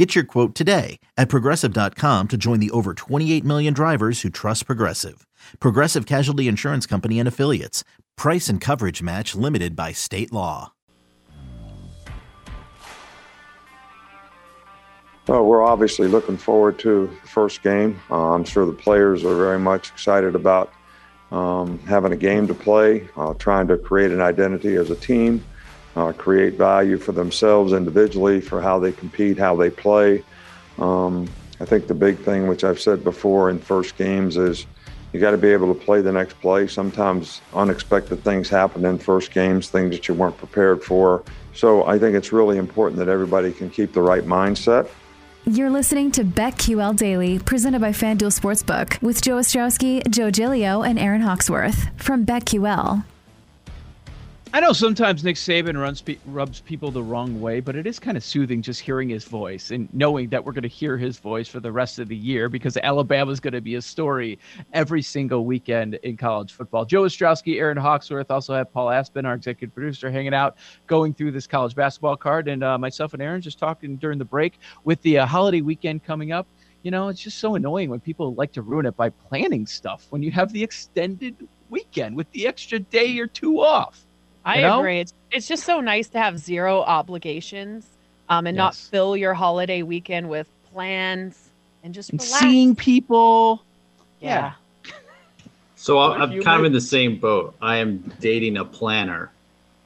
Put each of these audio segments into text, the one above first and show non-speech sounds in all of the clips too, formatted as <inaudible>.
Get your quote today at progressive.com to join the over 28 million drivers who trust Progressive. Progressive Casualty Insurance Company and Affiliates. Price and coverage match limited by state law. Well, we're obviously looking forward to the first game. Uh, I'm sure the players are very much excited about um, having a game to play, uh, trying to create an identity as a team, uh, create value for themselves individually for how they compete, how they play. Um, I think the big thing, which I've said before in first games, is you got to be able to play the next play. Sometimes unexpected things happen in first games, things that you weren't prepared for. So I think it's really important that everybody can keep the right mindset. You're listening to BetQL Daily, presented by FanDuel Sportsbook, with Joe Ostrowski, Joe Gilio, and Aaron Hawksworth from BetQL. I know sometimes Nick Saban runs rubs people the wrong way, but it is kind of soothing just hearing his voice and knowing that we're going to hear his voice for the rest of the year because Alabama is going to be a story every single weekend in college football. Joe Ostrowski, Aaron Hawksworth, also have Paul Aspen, our executive producer, hanging out, going through this college basketball card, and uh, myself and Aaron just talking during the break with the uh, holiday weekend coming up. You know, it's just so annoying when people like to ruin it by planning stuff when you have the extended weekend with the extra day or two off. I you know? agree. It's it's just so nice to have zero obligations, um, and Yes. not fill your holiday weekend with plans and just And seeing people. Yeah. <laughs> So I'm, I'm you kind of in the same boat. I am dating a planner,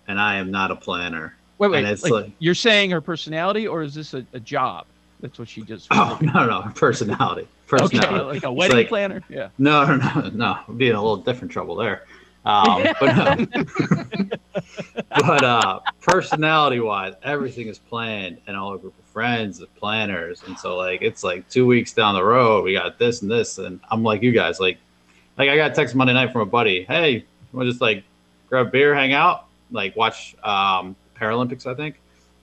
and I am not a planner. Wait, wait. And it's like, like- you're saying her personality, or is this a, a job? That's what she just. <laughs> Oh no, no, personality, <laughs> okay, personality. like a wedding like- planner. Yeah. No, no, no, no. We'd be in a little different trouble there. Um, <laughs> but no. but uh, personality-wise, everything is planned, and all a group of friends, of planners, and so like it's like two weeks down the road, we got this and this, and I'm like you guys, like, like I got a text Monday night from a buddy. Hey, you want to just like grab a beer, hang out, like watch um, Paralympics? I think.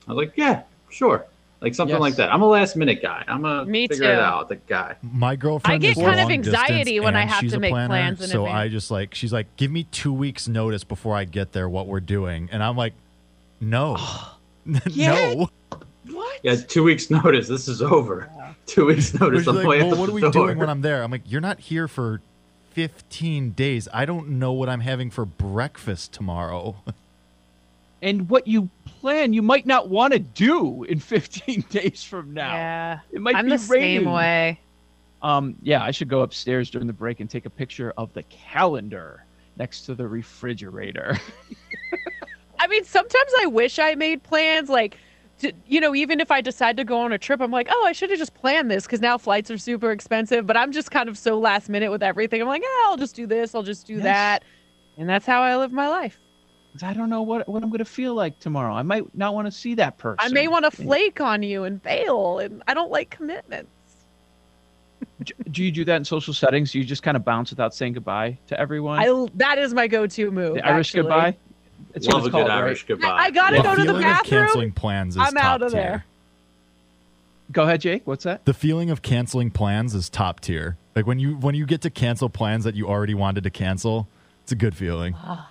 I was like, yeah, sure. Like something Yes. like that. I'm a last minute guy. I'm a Me figure it out the guy. My girlfriend I get is kind of anxiety when I have to make planner, plans in so I just like she's like, give me two weeks notice before I get there. What we're doing, and I'm like, no, <gasps> <laughs> no. What? Yeah, two weeks notice. This is over. Two weeks notice. I'm like, well, what are we door. doing when I'm there? I'm like, you're not here for 15 days. I don't know what I'm having for breakfast tomorrow. <laughs> And what you plan, you might not want to do in <laughs> 15 days from now. Yeah. It might I'm be the raining. same way. Um, yeah, I should go upstairs during the break and take a picture of the calendar next to the refrigerator. <laughs> I mean, sometimes I wish I made plans. Like, to, you know, even if I decide to go on a trip, I'm like, oh, I should have just planned this because now flights are super expensive. But I'm just kind of so last minute with everything. I'm like, yeah, I'll just do this. I'll just do Yes. that. And that's how I live my life. 'Cause I don't know what, what I'm going to feel like tomorrow. I might not want to see that person. I may want to flake on you and bail. And I don't like commitments. <laughs> Do- Do you do that in social settings? Do you just kind of bounce without saying goodbye to everyone? I, that is my go to move. the Irish actually. goodbye? It's what Love it's a good called, right? Irish goodbye. I, I gotta the go to the feeling of bathroom. canceling plans is I'm top out of tier. there. Go ahead, Jake. What's that? The feeling of canceling plans is top tier. Like when you when you get to cancel plans that you already wanted to cancel, it's a good feeling. Ah.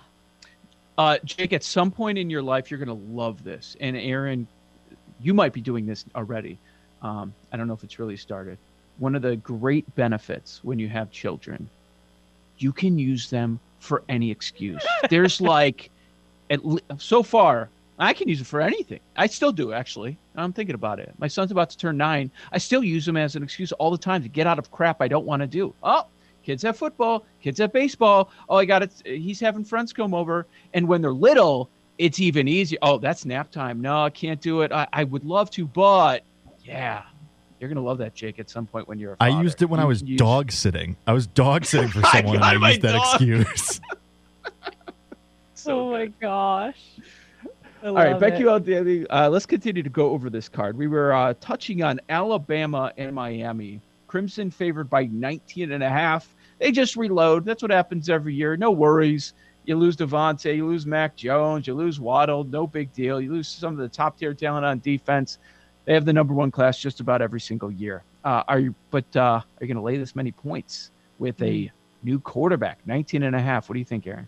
Uh, Jake, at some point in your life, you're going to love this. And Aaron, you might be doing this already. Um, I don't know if it's really started. One of the great benefits when you have children, you can use them for any excuse. <laughs> There's like, at le- so far, I can use it for anything. I still do, actually. I'm thinking about it. My son's about to turn nine. I still use them as an excuse all the time to get out of crap I don't want to do. Oh, kids have football, kids have baseball. Oh, I got it. He's having friends come over. And when they're little, it's even easier. Oh, that's nap time. No, I can't do it. I, I would love to, but yeah, you're gonna love that, Jake, at some point when you're. a I. I used it when I was can use- dog sitting. I was dog sitting <laughs> for I someone and I my used that dog. excuse. <laughs> <laughs> oh my gosh. I All right, love Becky it. L. Uh, let's continue to go over this card. We were uh, touching on Alabama and Miami. Crimson favored by 19 and a half. They just reload. That's what happens every year. No worries. You lose DeVonta, you lose Mac Jones, you lose Waddle, no big deal. You lose some of the top tier talent on defense. They have the number one class just about every single year. Uh, are you? But uh, are you going to lay this many points with a new quarterback, 19 and a half? What do you think, Aaron?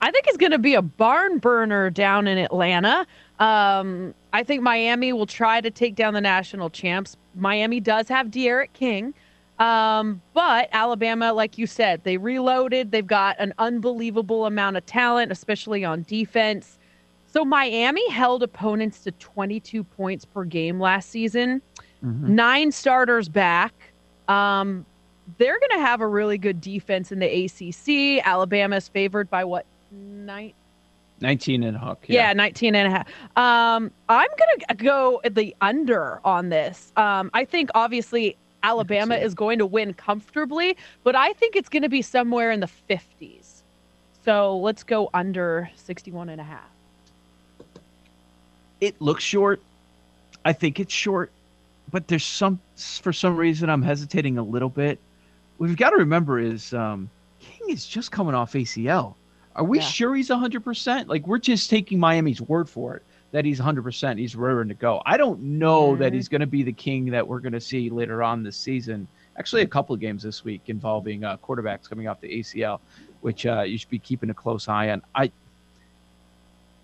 I think it's going to be a barn burner down in Atlanta. Um, I think Miami will try to take down the national champs. Miami does have D'Eriq King. Um, but Alabama, like you said, they reloaded. They've got an unbelievable amount of talent, especially on defense. So Miami held opponents to 22 points per game last season. Mm-hmm. Nine starters back. Um, they're going to have a really good defense in the ACC. Alabama's favored by what? Nine, 19 and a half. Yeah. yeah, 19 and a half. Um, I'm going to go the under on this. Um, I think obviously Alabama is going to win comfortably, but I think it's going to be somewhere in the 50s. So let's go under 61 and a half. It looks short. I think it's short, but there's some, for some reason, I'm hesitating a little bit. What we've got to remember is um, King is just coming off ACL. Are we yeah. sure he's 100%? Like, we're just taking Miami's word for it that he's 100%. He's raring to go. I don't know mm-hmm. that he's going to be the king that we're going to see later on this season. Actually, a couple of games this week involving uh, quarterbacks coming off the ACL, which uh, you should be keeping a close eye on. I,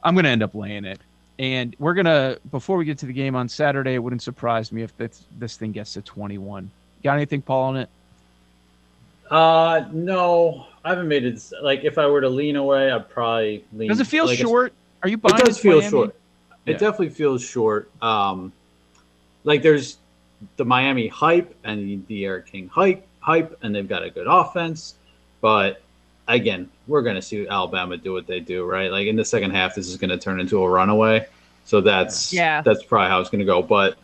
I'm going to end up laying it. And we're going to, before we get to the game on Saturday, it wouldn't surprise me if this, this thing gets to 21. Got anything, Paul, on it? Uh, no, I haven't made it. Like, if I were to lean away, I'd probably lean. Does it feel like short? Are you buying? It does feel Miami? short. It definitely feels short. Um, like there's the Miami hype and the Eric King hype, hype, and they've got a good offense. But again, we're going to see Alabama do what they do, right? Like in the second half, this is going to turn into a runaway. So that's yeah, that's probably how it's going to go. But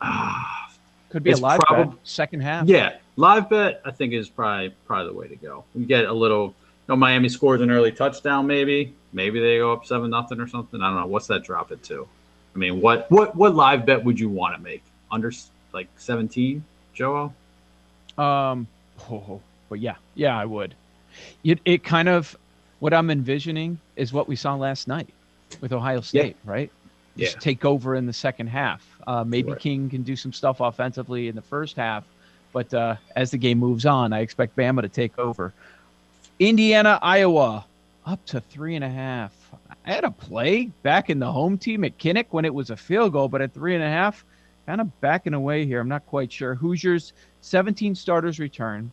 uh, <sighs> could be a live bet second half. Yeah, live bet I think is probably probably the way to go. We get a little know, Miami scores an early touchdown, maybe. Maybe they go up seven nothing or something. I don't know. What's that drop it to? I mean, what what what live bet would you want to make? Under like seventeen, Joe? Um, oh, but yeah, yeah, I would. It it kind of what I'm envisioning is what we saw last night with Ohio State, yeah. right? Just yeah. take over in the second half. Uh, maybe right. King can do some stuff offensively in the first half, but uh, as the game moves on, I expect Bama to take over. Indiana, Iowa, up to three and a half. I had a play back in the home team at Kinnick when it was a field goal, but at three and a half, kind of backing away here. I'm not quite sure. Hoosiers, 17 starters return.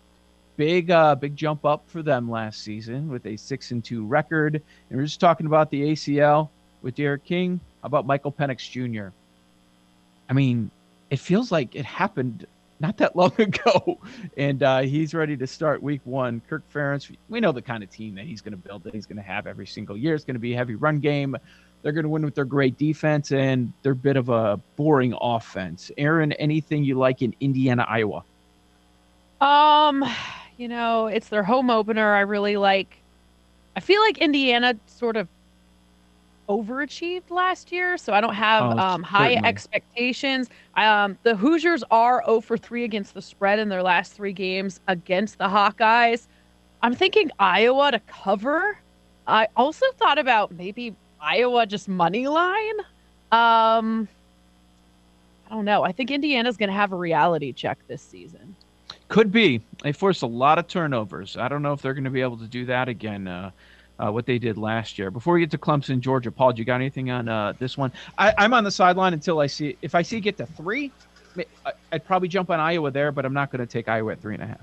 Big, uh, big jump up for them last season with a six and two record. And we're just talking about the ACL with D'Eriq King. How about Michael Penix Jr.? I mean, it feels like it happened not that long <laughs> ago, and uh, he's ready to start week one. Kirk Ferentz, we know the kind of team that he's going to build that he's going to have every single year. It's going to be a heavy run game. They're going to win with their great defense and their bit of a boring offense. Aaron, anything you like in Indiana, Iowa? Um, you know, it's their home opener. I really like. I feel like Indiana sort of overachieved last year, so I don't have oh, um, high expectations. Um, the Hoosiers are 0 for 3 against the spread in their last three games against the Hawkeyes. I'm thinking Iowa to cover. I also thought about maybe Iowa just money line. Um, I don't know. I think Indiana's going to have a reality check this season. Could be. They forced a lot of turnovers. I don't know if they're going to be able to do that again. Uh, uh, what they did last year. Before we get to Clemson, Georgia, Paul, do you got anything on uh, this one? I, am on the sideline until I see if I see it get to three. I'd probably jump on Iowa there, but I'm not going to take Iowa at three and a half.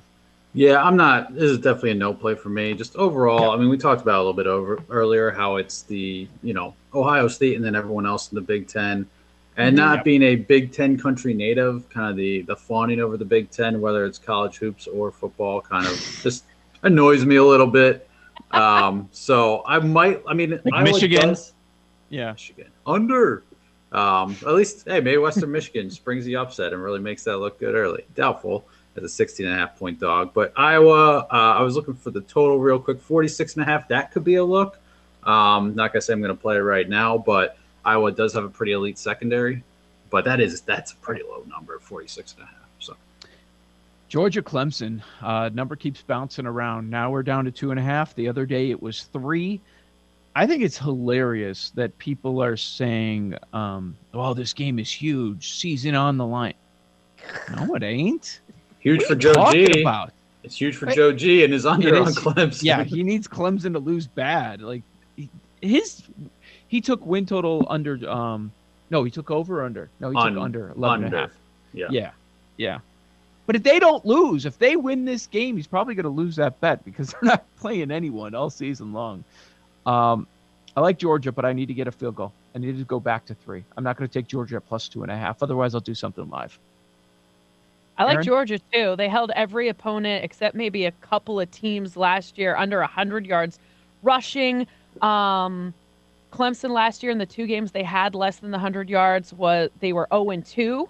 Yeah, I'm not. This is definitely a no play for me. Just overall, yeah. I mean, we talked about a little bit over earlier how it's the you know Ohio State and then everyone else in the Big Ten, and mm-hmm. not being a Big Ten country native, kind of the the fawning over the Big Ten, whether it's college hoops or football, kind of just annoys me a little bit. Um, so I might. I mean, like Michigan. Yeah, Michigan under. Um, at least, hey, maybe Western <laughs> Michigan springs the upset and really makes that look good early. Doubtful as a 16 and a half point dog. But Iowa, uh, I was looking for the total real quick 46 and a half. That could be a look. Um, not gonna say I'm gonna play it right now, but Iowa does have a pretty elite secondary. But that is that's a pretty low number, 46 and a half. Georgia Clemson uh, number keeps bouncing around. Now we're down to two and a half. The other day it was three. I think it's hilarious that people are saying, um, "Well, this game is huge, season on the line." No, it ain't. Huge What for are you Joe G. About? It's huge for Right. Joe G and his under It on Clemson. Yeah, he needs Clemson to lose bad. Like he- his, he took win total under. Um, no, he took over under. No, he Un- took under 11 and a half. Yeah. Yeah, yeah. But if they don't lose, if they win this game, he's probably going to lose that bet because <laughs> they're not playing anyone all season long. Um, I like Georgia, but I need to get a field goal. I need to go back to three. I'm not going to take Georgia at plus two and a half. Otherwise, I'll do something live. I like Aaron? Georgia too. They held every opponent except maybe a couple of teams last year under 100 yards rushing. Um, Clemson last year in the two games they had less than the 100 yards was they were 0 and 2.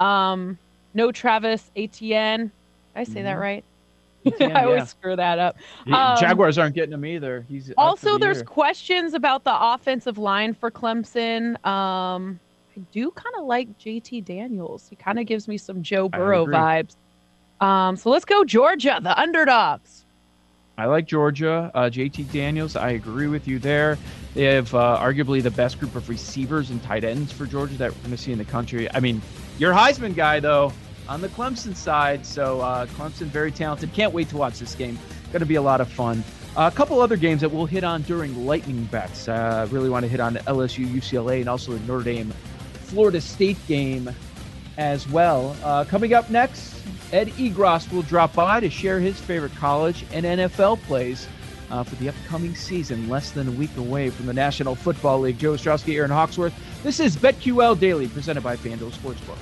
Um, no Travis Etienne. I say that Mhm. right? Etienne, <laughs> I always yeah. screw that up. Um, Jaguars aren't getting him either. He's Also, the there's year. questions about the offensive line for Clemson. Um, I do kind of like JT Daniels. He kind of gives me some Joe Burrow vibes. Um, so let's go Georgia, the underdogs. I like Georgia. Uh, JT Daniels, I agree with you there. They have uh, arguably the best group of receivers and tight ends for Georgia that we're going to see in the country. I mean, your Heisman guy, though, on the Clemson side. So uh, Clemson, very talented. Can't wait to watch this game. Going to be a lot of fun. a couple other games that we'll hit on during lightning bets. Uh, really want to hit on LSU, UCLA, and also the Notre Dame, Florida State game as well. Uh, coming up next, Ed Egros will drop by to share his favorite college and NFL plays uh, for the upcoming season, less than a week away from the National Football League. Joe Ostrowski, Aaron Hawksworth. This is BetQL Daily, presented by FanDuel Sportsbook.